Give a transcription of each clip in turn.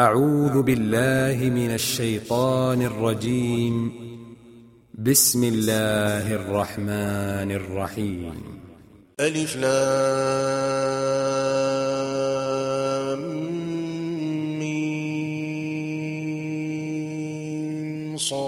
أعوذ بالله من الشيطان الرجيم. بسم الله الرحمن الرحيم. ألف لام صاد.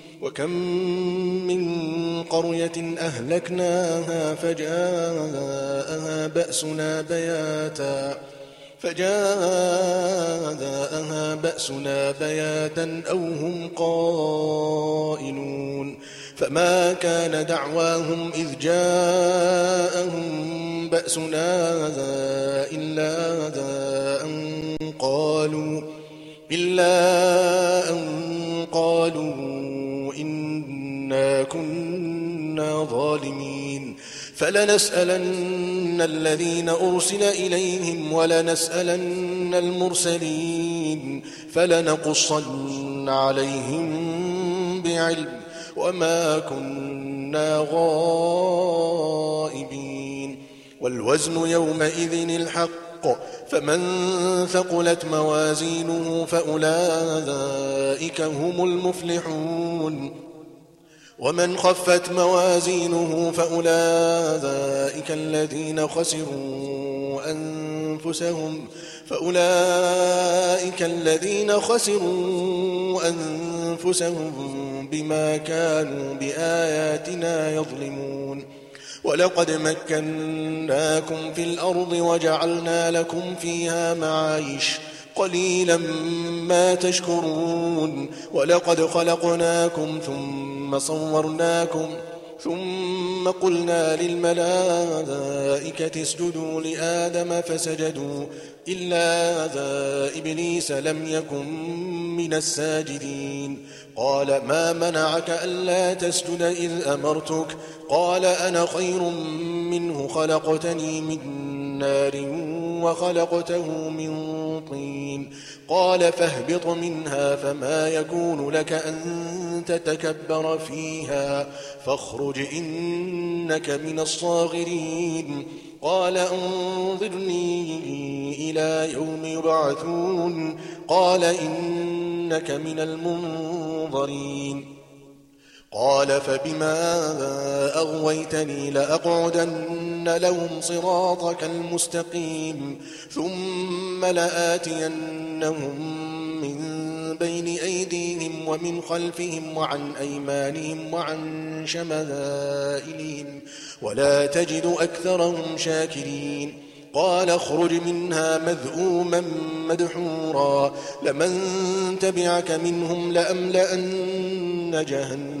وكم من قرية أهلكناها فجاءها بأسنا بياتا فجاءها بأسنا بياتا أو هم قائلون فما كان دعواهم إذ جاءهم بأسنا إلا أن قالوا إلا أن قالوا إنا كنا ظالمين. فلنسألن الذين أرسل إليهم ولنسألن المرسلين. فلنقصن عليهم بعلم وما كنا غائبين. والوزن يومئذ الحق. فمن ثقلت موازينه فأولئك هم المفلحون. ومن خفت موازينه فأولئك الذين خسروا أنفسهم فأولئك الذين خسروا أنفسهم بما كانوا بآياتنا يظلمون. ولقد مكناكم في الأرض وجعلنا لكم فيها معايش. قليلا ما تشكرون ولقد خلقناكم ثم صورناكم ثم قلنا للملائكة اسجدوا لآدم فسجدوا إلا ذا إبليس لم يكن من الساجدين. قال ما منعك ألا تسجد إذ أمرتك؟ قال أنا خير منه خلقتني من نار وخلقته من طين. قال فاهبط منها فما يكون لك أن تتكبر فيها. فاخرج إنك من الصاغرين. قال أنظرني إلى يوم يبعثون. قال إنك من المنظرين. قال فبما أغويتني لأقعدن لهم صراطك المستقيم ثم لآتينهم من بين أيديهم ومن خلفهم وعن أيمانهم وعن شمائلهم ولا تجد أكثرهم شاكرين قال اخرج منها مذءوما مدحورا لمن تبعك منهم لأملأن جهنم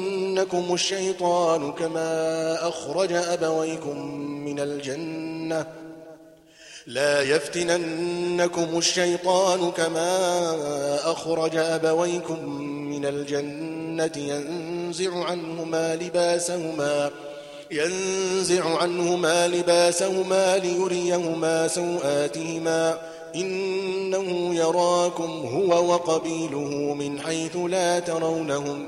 يفتننكم الشيطان كما أخرج أبويكم من الجنة. لا يفتننكم الشيطان كما أخرج أبويكم من الجنة. ينزع عنهما لباسهما ينزع عنهما لباسهما ليريهما سوآتهما. إنه يراكم هو وقبيله من حيث لا ترونهم.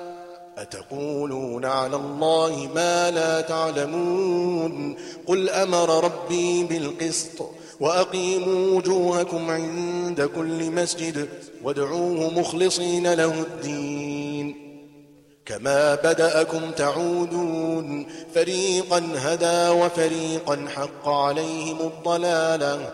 أتقولون على الله ما لا تعلمون قل أمر ربي بالقسط وأقيموا وجوهكم عند كل مسجد وادعوه مخلصين له الدين. كما بدأكم تعودون فريقا هدى وفريقا حق عليهم الضلالة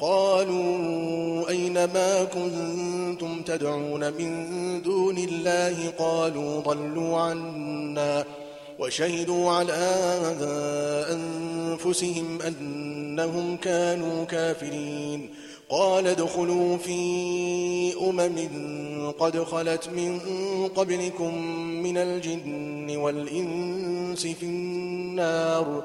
قالوا أين ما كنتم تدعون من دون الله قالوا ضلوا عنا وشهدوا على أنفسهم أنهم كانوا كافرين قال ادخلوا في أمم قد خلت من قبلكم من الجن والإنس في النار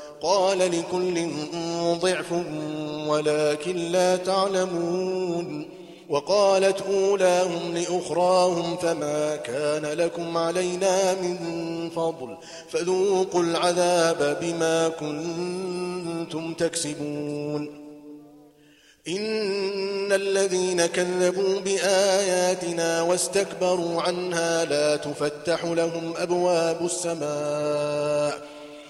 قال لكل ضعف ولكن لا تعلمون. وقالت أولاهم لأخراهم فما كان لكم علينا من فضل فذوقوا العذاب بما كنتم تكسبون. إن الذين كذبوا بآياتنا واستكبروا عنها لا تفتح لهم أبواب السماء.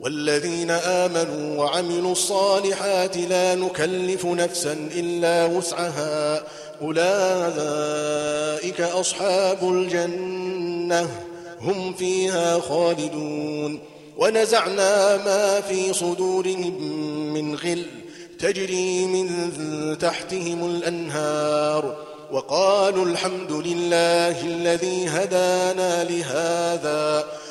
والذين آمنوا وعملوا الصالحات لا نكلف نفسا إلا وسعها. أولئك أصحاب الجنة. هم فيها خالدون. ونزعنا ما في صدورهم من غل تجري من تحتهم الأنهار. وقالوا الحمد لله الذي هدانا لهذا.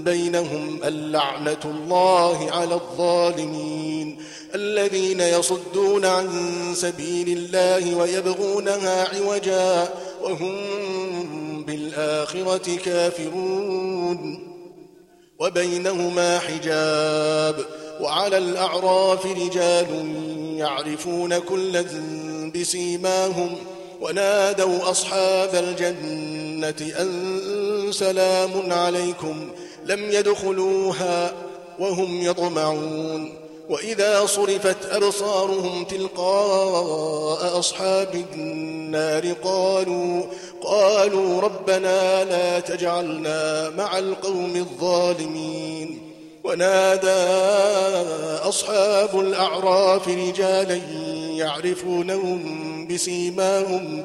بينهم اللعنة الله على الظالمين الذين يصدون عن سبيل الله ويبغونها عوجا وهم بالآخرة كافرون وبينهما حجاب وعلى الأعراف رجال يعرفون كلا بسيماهم ونادوا أصحاب الجنة أن سلام عليكم لم يدخلوها وهم يطمعون وإذا صرفت أبصارهم تلقاء أصحاب النار قالوا قالوا ربنا لا تجعلنا مع القوم الظالمين ونادى أصحاب الأعراف رجالا يعرفونهم بسيماهم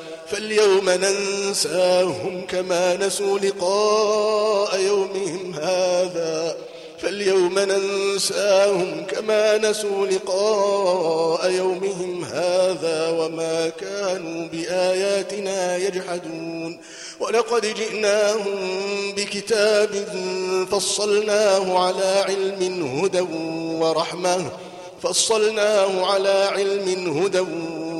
فاليوم ننساهم كما نسوا لقاء يومهم هذا. فاليوم ننساهم كما نسوا لقاء يومهم هذا وما كانوا بآياتنا يجحدون. ولقد جئناهم بكتاب فصلناه على علم هدى ورحمة. فصلناه على علم هدى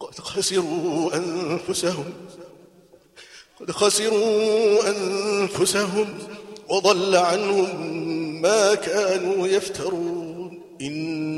قد خسروا أنفسهم. قد خسروا أنفسهم وضل عنهم ما كانوا يفترون. إن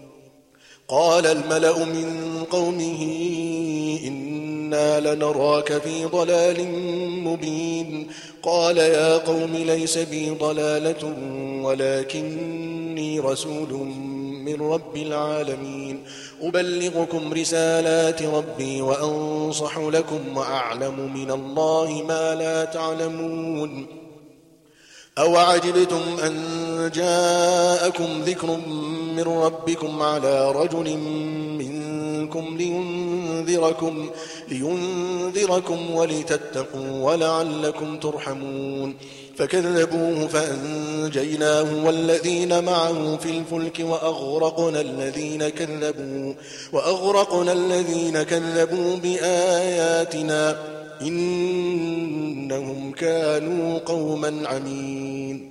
قال الملأ من قومه إنا لنراك في ضلال مبين. قال يا قوم ليس بي ضلالة ولكني رسول من رب العالمين. أبلغكم رسالات ربي وأنصح لكم وأعلم من الله ما لا تعلمون. أو عجبتم أن جاءكم ذكر من ربكم على رجل منكم لينذركم, لينذركم ولتتقوا ولعلكم ترحمون. فكذبوه فأنجيناه والذين معه في الفلك وأغرقنا الذين كذبوا وأغرقنا الذين كذبوا بآياتنا. إنهم كانوا قوما عمين.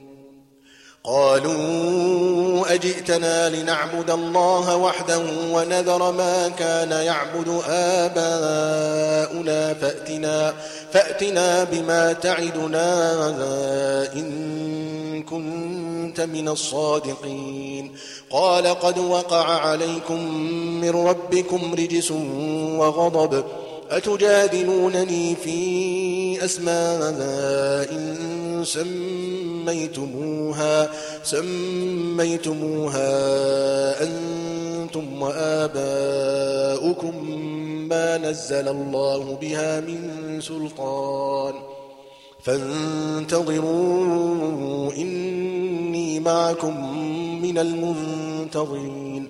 قالوا أجئتنا لنعبد الله وحده ونذر ما كان يعبد آباؤنا فأتنا, فأتنا بما تعدنا إن كنت من الصادقين. قال قد وقع عليكم من ربكم رجس وغضب أتجادلونني في أسماء سميتموها سميتموها أنتم وآباؤكم ما نزل الله بها من سلطان. فانتظروا إني معكم من المنتظرين.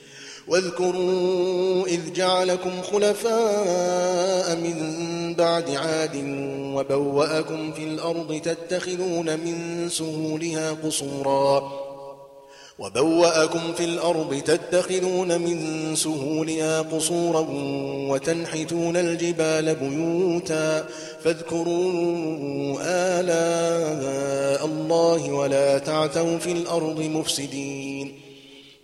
واذكروا إذ جعلكم خلفاء من بعد عاد وبوأكم في الأرض تتخذون من سهولها قصورا. وبوأكم في الأرض تتخذون من سهولها قصورا وتنحتون الجبال بيوتا فاذكروا آلاء الله ولا تعتوا في الأرض مفسدين.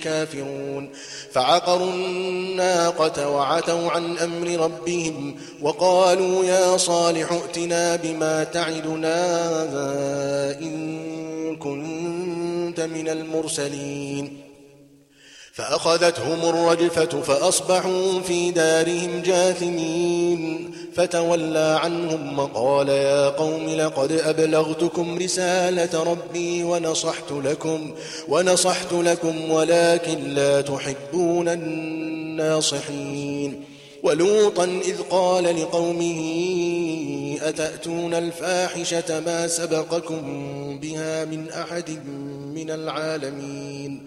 كافرون فعقروا الناقة وعتوا عن أمر ربهم وقالوا يا صالح ائتنا بما تعدنا إن كنت من المرسلين. فأخذتهم الرجفة فأصبحوا في دارهم جاثمين. فتولى عنهم وقال يا قوم لقد أبلغتكم رسالة ربي ونصحت لكم ونصحت لكم ولكن لا تحبون الناصحين. ولوطا إذ قال لقومه أتأتون الفاحشة ما سبقكم بها من أحد من العالمين؟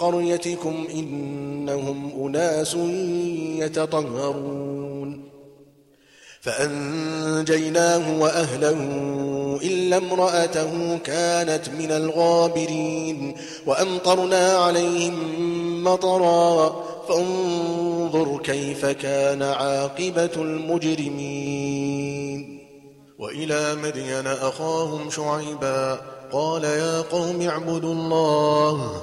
قريتكم إنهم أناس يتطهرون. فأنجيناه وأهله إلا امرأته كانت من الغابرين. وأمطرنا عليهم مطرا. فانظر كيف كان عاقبة المجرمين. وإلى مدين أخاهم شعيبا قال يا قوم اعبدوا الله.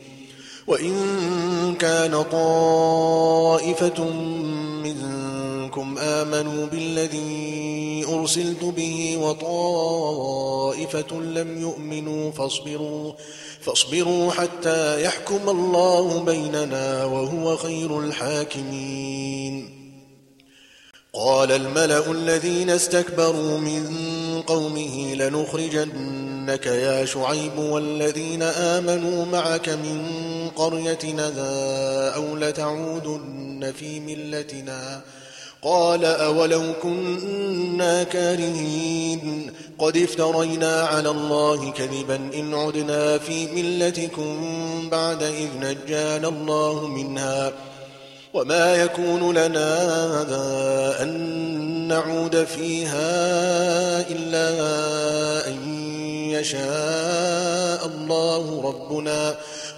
وإن كان طائفة منكم آمنوا بالذي أرسلت به وطائفة لم يؤمنوا فاصبروا فاصبروا حتى يحكم الله بيننا وهو خير الحاكمين. قال الملأ الذين استكبروا من قومه لنخرجنك يا شعيب والذين آمنوا معك من قريتنا أو لتعودن في ملتنا قال أولو كنا كارهين قد افترينا على الله كذبا إن عدنا في ملتكم بعد إذ نجانا الله منها وما يكون لنا أن نعود فيها إلا أن يشاء الله ربنا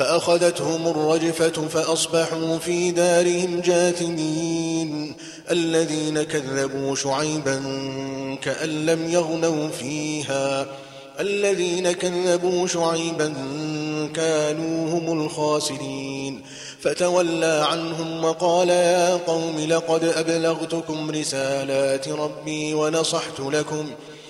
فأخذتهم الرجفة فأصبحوا في دارهم جاثمين. الذين كذبوا شعيبا كأن لم يغنوا فيها. الذين كذبوا شعيبا كانوا هم الخاسرين. فتولى عنهم وقال يا قوم لقد أبلغتكم رسالات ربي ونصحت لكم.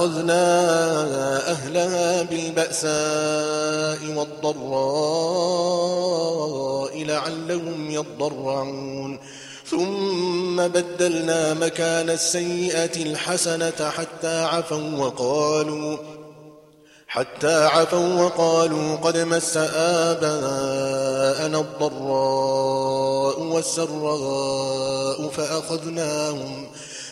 أخذنا أهلها بالبأساء والضراء لعلهم يضرعون. ثم بدلنا مكان السيئة الحسنة حتى عفوا وقالوا حتى عفوا وقالوا قد مس آباءنا الضراء والسراء فأخذناهم. فأخذناهم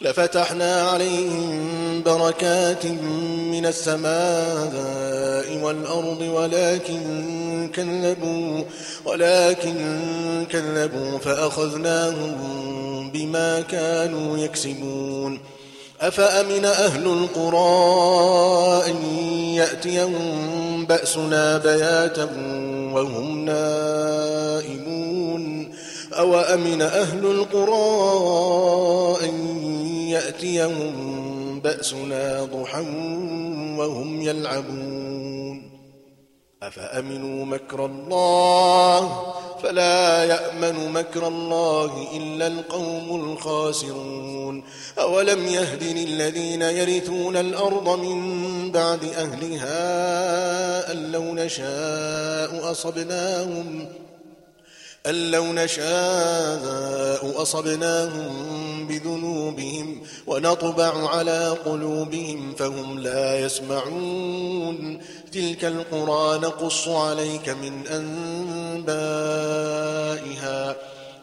لفتحنا عليهم بركات من السماء والأرض ولكن كذبوا ولكن كذبوا فأخذناهم بما كانوا يكسبون. أفأمن أهل القرى أن يأتيهم بأسنا بياتا وهم نائمون؟ أو أمن أهل القرى أن يأتيهم بأسنا ضحى وهم يلعبون. أفأمنوا مكر الله؟ فلا يأمن مكر الله إلا القوم الخاسرون. أولم يهدن الذين يرثون الأرض من بعد أهلها أن لو نشاء أصبناهم أن لو نشاء أصبناهم بذنوبهم ونطبع على قلوبهم فهم لا يسمعون. تلك القرى نقص عليك من أنبائها.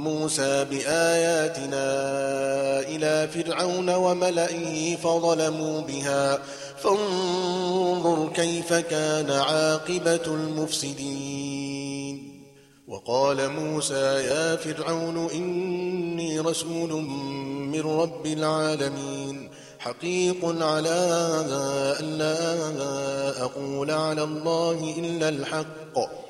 موسى بآياتنا إلى فرعون وملئه فظلموا بها. فانظر كيف كان عاقبة المفسدين. وقال موسى يا فرعون إني رسول من رب العالمين. حقيق على أن لا أقول على الله إلا الحق.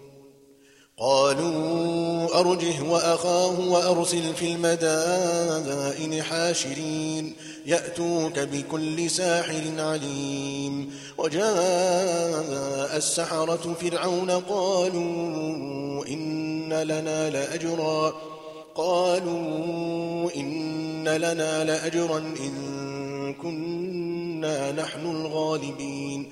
قالوا أرجه وأخاه وأرسل في المدائن حاشرين يأتوك بكل ساحر عليم وجاء السحرة فرعون قالوا إن لنا لأجرا قالوا إن لنا لأجرا إن كنا نحن الغالبين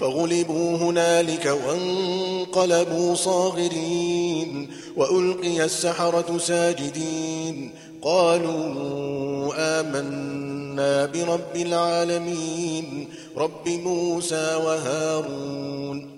فغلبوا هنالك وانقلبوا صاغرين وألقي السحرة ساجدين قالوا آمنا برب العالمين رب موسى وهارون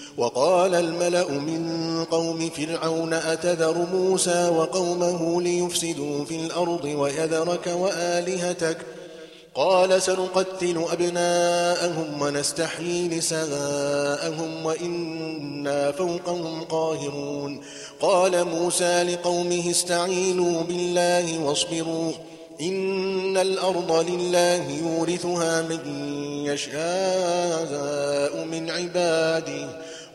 وقال الملأ من قوم فرعون أتذر موسى وقومه ليفسدوا في الأرض ويذرك وآلهتك؟ قال سنقتل أبناءهم ونستحيي نساءهم وإنا فوقهم قاهرون. قال موسى لقومه استعينوا بالله واصبروا إن الأرض لله يورثها من يشاء من عباده.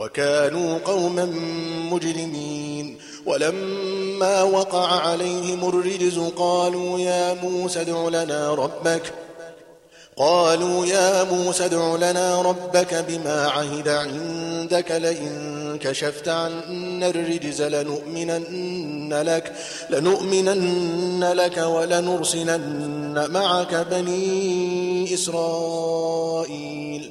وكانوا قوما مجرمين. ولما وقع عليهم الرجز قالوا يا موسى ادع لنا ربك. قالوا يا موسى ادع لنا ربك بما عهد عندك لئن كشفت عنا الرجز لنؤمنن لك لنؤمنن لك ولنرسلن معك بني إسرائيل.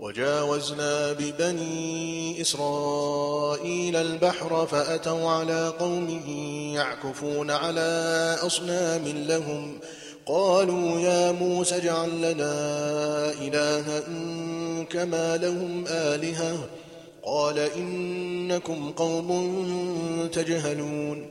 وجاوزنا ببني إسرائيل البحر فأتوا على قومه يعكفون على أصنام لهم. قالوا يا موسى اجعل لنا إلها كما لهم آلهة. قال إنكم قوم تجهلون.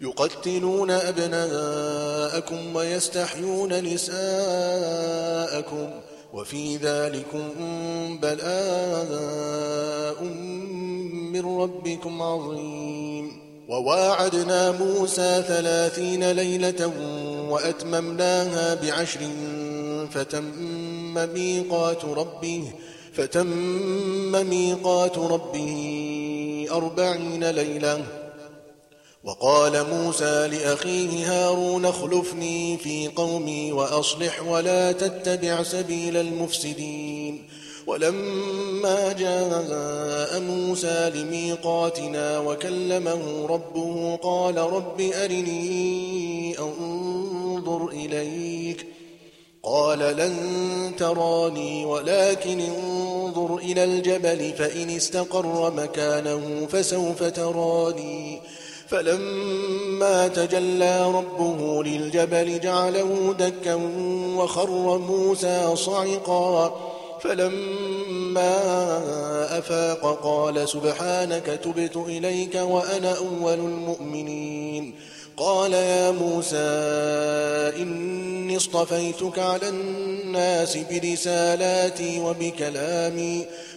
يقتلون أبناءكم ويستحيون نساءكم وفي ذلكم بلاء من ربكم عظيم. وواعدنا موسى ثلاثين ليلة وأتممناها بعشر فتم ميقات ربه فتم ميقات ربه أربعين ليلة وقال موسى لأخيه هارون اخلفني في قومي وأصلح ولا تتبع سبيل المفسدين. ولما جاء موسى لميقاتنا وكلمه ربه قال رب أرني أنظر إليك. قال لن تراني ولكن انظر إلى الجبل فإن استقر مكانه فسوف تراني. فلما تجلى ربه للجبل جعله دكا وخر موسى صعقا. فلما أفاق قال سبحانك تبت إليك وأنا أول المؤمنين. قال يا موسى إني اصطفيتك على الناس برسالاتي وبكلامي.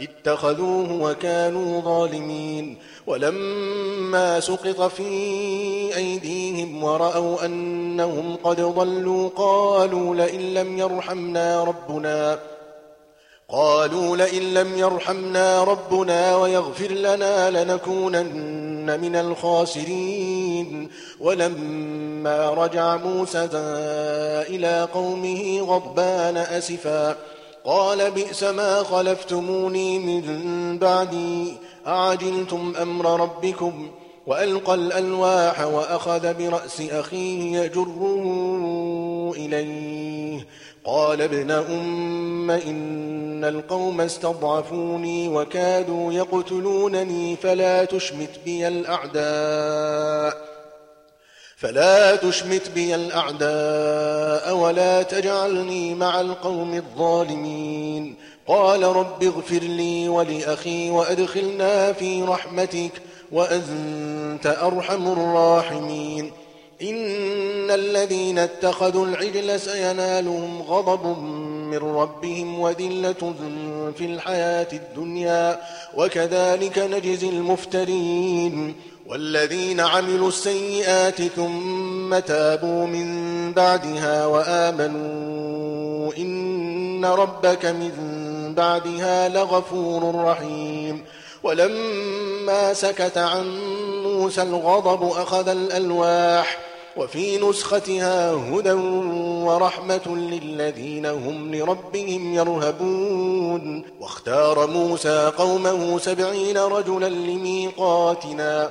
اتخذوه وكانوا ظالمين ولما سقط في أيديهم ورأوا أنهم قد ضلوا قالوا لئن لم يرحمنا ربنا قالوا لئن لم يرحمنا ربنا ويغفر لنا لنكونن من الخاسرين ولما رجع موسى إلى قومه غضبان أسفا قال بئس ما خلفتموني من بعدي أعجلتم أمر ربكم؟ وألقى الألواح وأخذ برأس أخيه يجره إليه. قال ابن أم إن القوم استضعفوني وكادوا يقتلونني فلا تشمت بي الأعداء. فلا تشمت بي الأعداء ولا تجعلني مع القوم الظالمين. قال رب اغفر لي ولأخي وأدخلنا في رحمتك وأنت أرحم الراحمين. إن الذين اتخذوا العجل سينالهم غضب من ربهم وذلة في الحياة الدنيا. وكذلك نجزي المفترين. والذين عملوا السيئات ثم تابوا من بعدها وآمنوا إن ربك من بعدها لغفور رحيم. ولما سكت عن موسى الغضب أخذ الألواح وفي نسختها هدى ورحمة للذين هم لربهم يرهبون. واختار موسى قومه سبعين رجلا لميقاتنا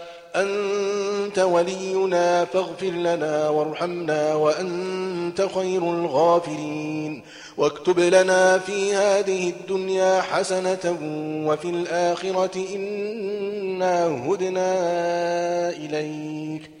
أنت ولينا فاغفر لنا وارحمنا وأنت خير الغافرين. واكتب لنا في هذه الدنيا حسنة وفي الآخرة إنا هدنا إليك.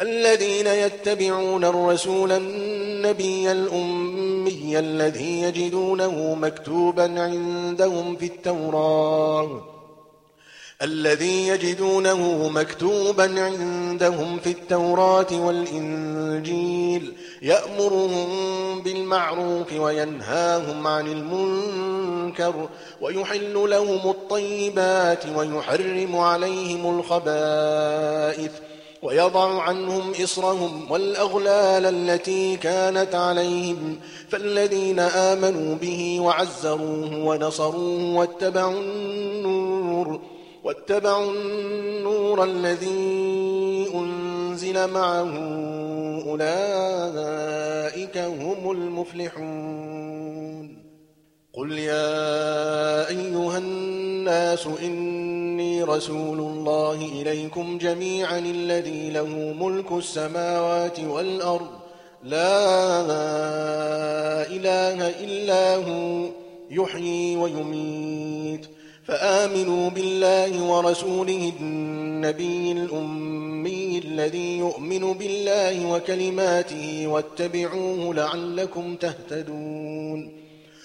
الذين يتبعون الرسول النبي الأمي الذي يجدونه مكتوبا عندهم في التوراة. الذي يجدونه مكتوبا عندهم في التوراة والإنجيل. يأمرهم بالمعروف وينهاهم عن المنكر ويحل لهم الطيبات ويحرم عليهم الخبائث. ويضع عنهم إصرهم والأغلال التي كانت عليهم فالذين آمنوا به وعزروه ونصروه واتبعوا النور واتبعوا النور الذي أنزل معه أولئك هم المفلحون. قل يا أيها الناس إني رسول الله إليكم جميعا الذي له ملك السماوات والأرض. لا إله إلا هو يحيي ويميت. فآمنوا بالله ورسوله النبي الأمي الذي يؤمن بالله وكلماته واتبعوه لعلكم تهتدون.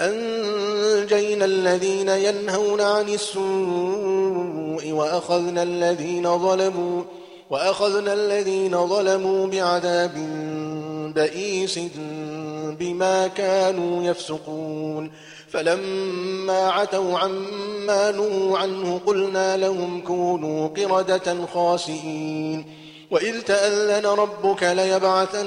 أنجينا الذين ينهون عن السوء وأخذنا الذين ظلموا وأخذنا الذين ظلموا بعذاب بئيس بما كانوا يفسقون. فلما عتوا عما نهوا عنه قلنا لهم كونوا قردة خاسئين. وإذ تأذن ربك ليبعثن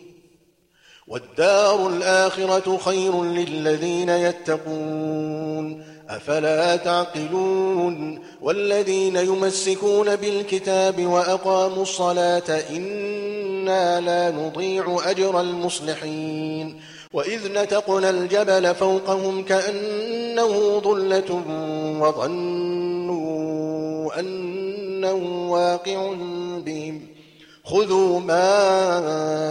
والدار الآخرة خير للذين يتقون. أفلا تعقلون؟ والذين يمسكون بالكتاب وأقاموا الصلاة إنا لا نضيع أجر المصلحين. وإذ نتقنا الجبل فوقهم كأنه ظلة وظنوا أنه واقع بهم. خذوا ما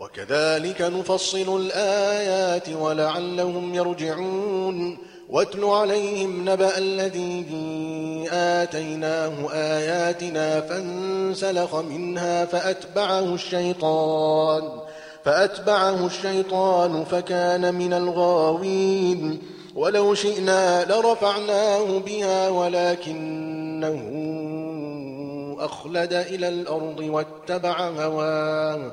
وكذلك نفصل الآيات ولعلهم يرجعون. واتل عليهم نبأ الذي آتيناه آياتنا فانسلخ منها فأتبعه الشيطان فأتبعه الشيطان فكان من الغاوين. ولو شئنا لرفعناه بها ولكنه أخلد إلى الأرض واتبع هواه.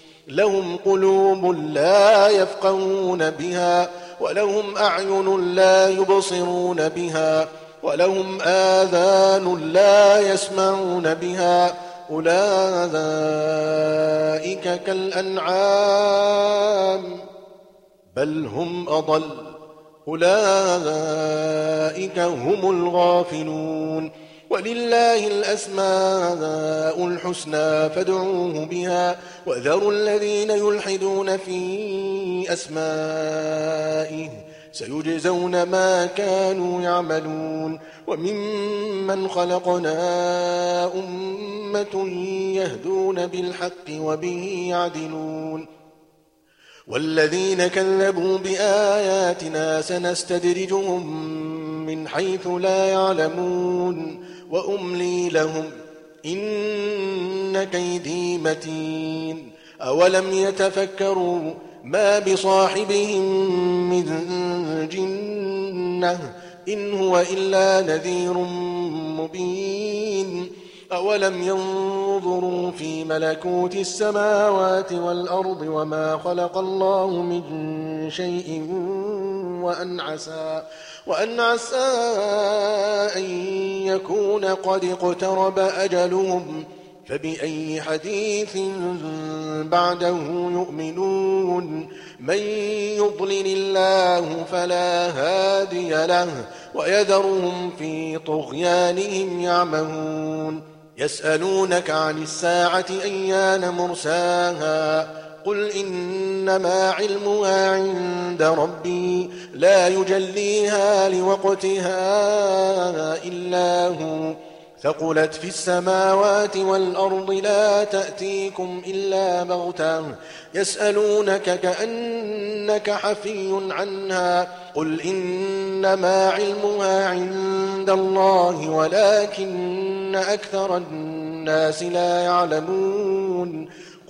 لهم قلوب لا يفقهون بها ولهم أعين لا يبصرون بها ولهم آذان لا يسمعون بها. أولئك كالأنعام بل هم أضل. أولئك هم الغافلون. ولله الأسماء الحسنى فادعوه بها وذروا الذين يلحدون في أسمائه سيجزون ما كانوا يعملون وممن خلقنا أمة يهدون بالحق وبه يعدلون والذين كذبوا بآياتنا سنستدرجهم من حيث لا يعلمون وأملي لهم إن كيدي متين. أولم يتفكروا ما بصاحبهم من جنة إن هو إلا نذير مبين. أولم ينظروا في ملكوت السماوات والأرض وما خلق الله من شيء وأن عسى, وأن عسى أن يكون قد اقترب أجلهم فبأي حديث بعده يؤمنون؟ من يضلل الله فلا هادي له ويذرهم في طغيانهم يعمهون. يسألونك عن الساعة أيان مرساها؟ قل إنما علمها عند ربي لا يجليها لوقتها إلا هو ثقلت في السماوات والأرض لا تأتيكم إلا بغتا يسألونك كأنك حفي عنها قل إنما علمها عند الله ولكن أكثر الناس لا يعلمون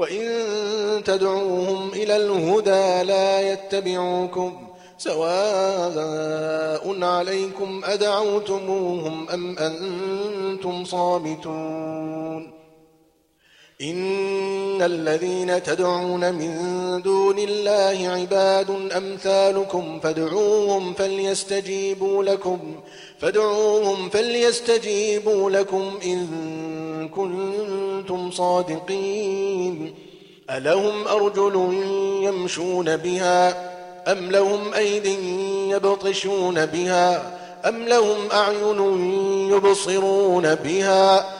وإن تدعوهم إلى الهدى لا يتبعوكم سواء عليكم أدعوتموهم أم أنتم صامتون إن الذين تدعون من دون الله عباد أمثالكم فادعوهم فليستجيبوا لكم فادعوهم فليستجيبوا لكم إن كنتم صادقين ألهم أرجل يمشون بها أم لهم أيد يبطشون بها أم لهم أعين يبصرون بها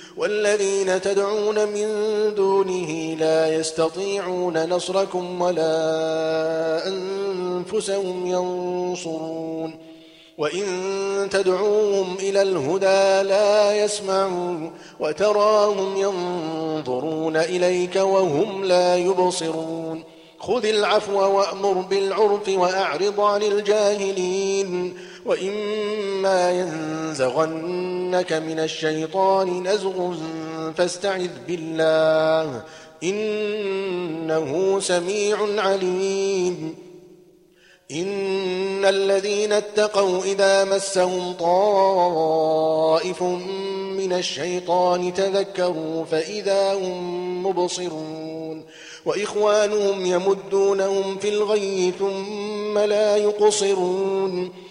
والذين تدعون من دونه لا يستطيعون نصركم ولا أنفسهم ينصرون. وإن تدعوهم إلى الهدى لا يسمعوا وتراهم ينظرون إليك وهم لا يبصرون. خذ العفو وأمر بالعرف وأعرض عن الجاهلين. وإما ينزغنك من الشيطان نزغ فاستعذ بالله إنه سميع عليم. إن الذين اتقوا إذا مسهم طائف من الشيطان تذكروا فإذا هم مبصرون. وإخوانهم يمدونهم في الغي ثم لا يقصرون.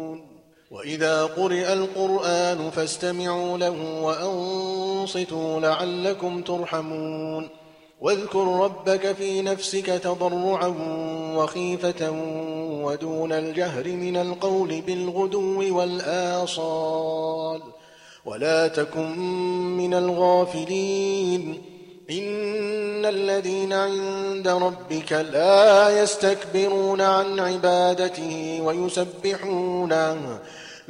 وإذا قرئ القرآن فاستمعوا له وأنصتوا لعلكم ترحمون واذكر ربك في نفسك تضرعا وخيفة ودون الجهر من القول بالغدو والآصال ولا تكن من الغافلين إن الذين عند ربك لا يستكبرون عن عبادته ويسبحونه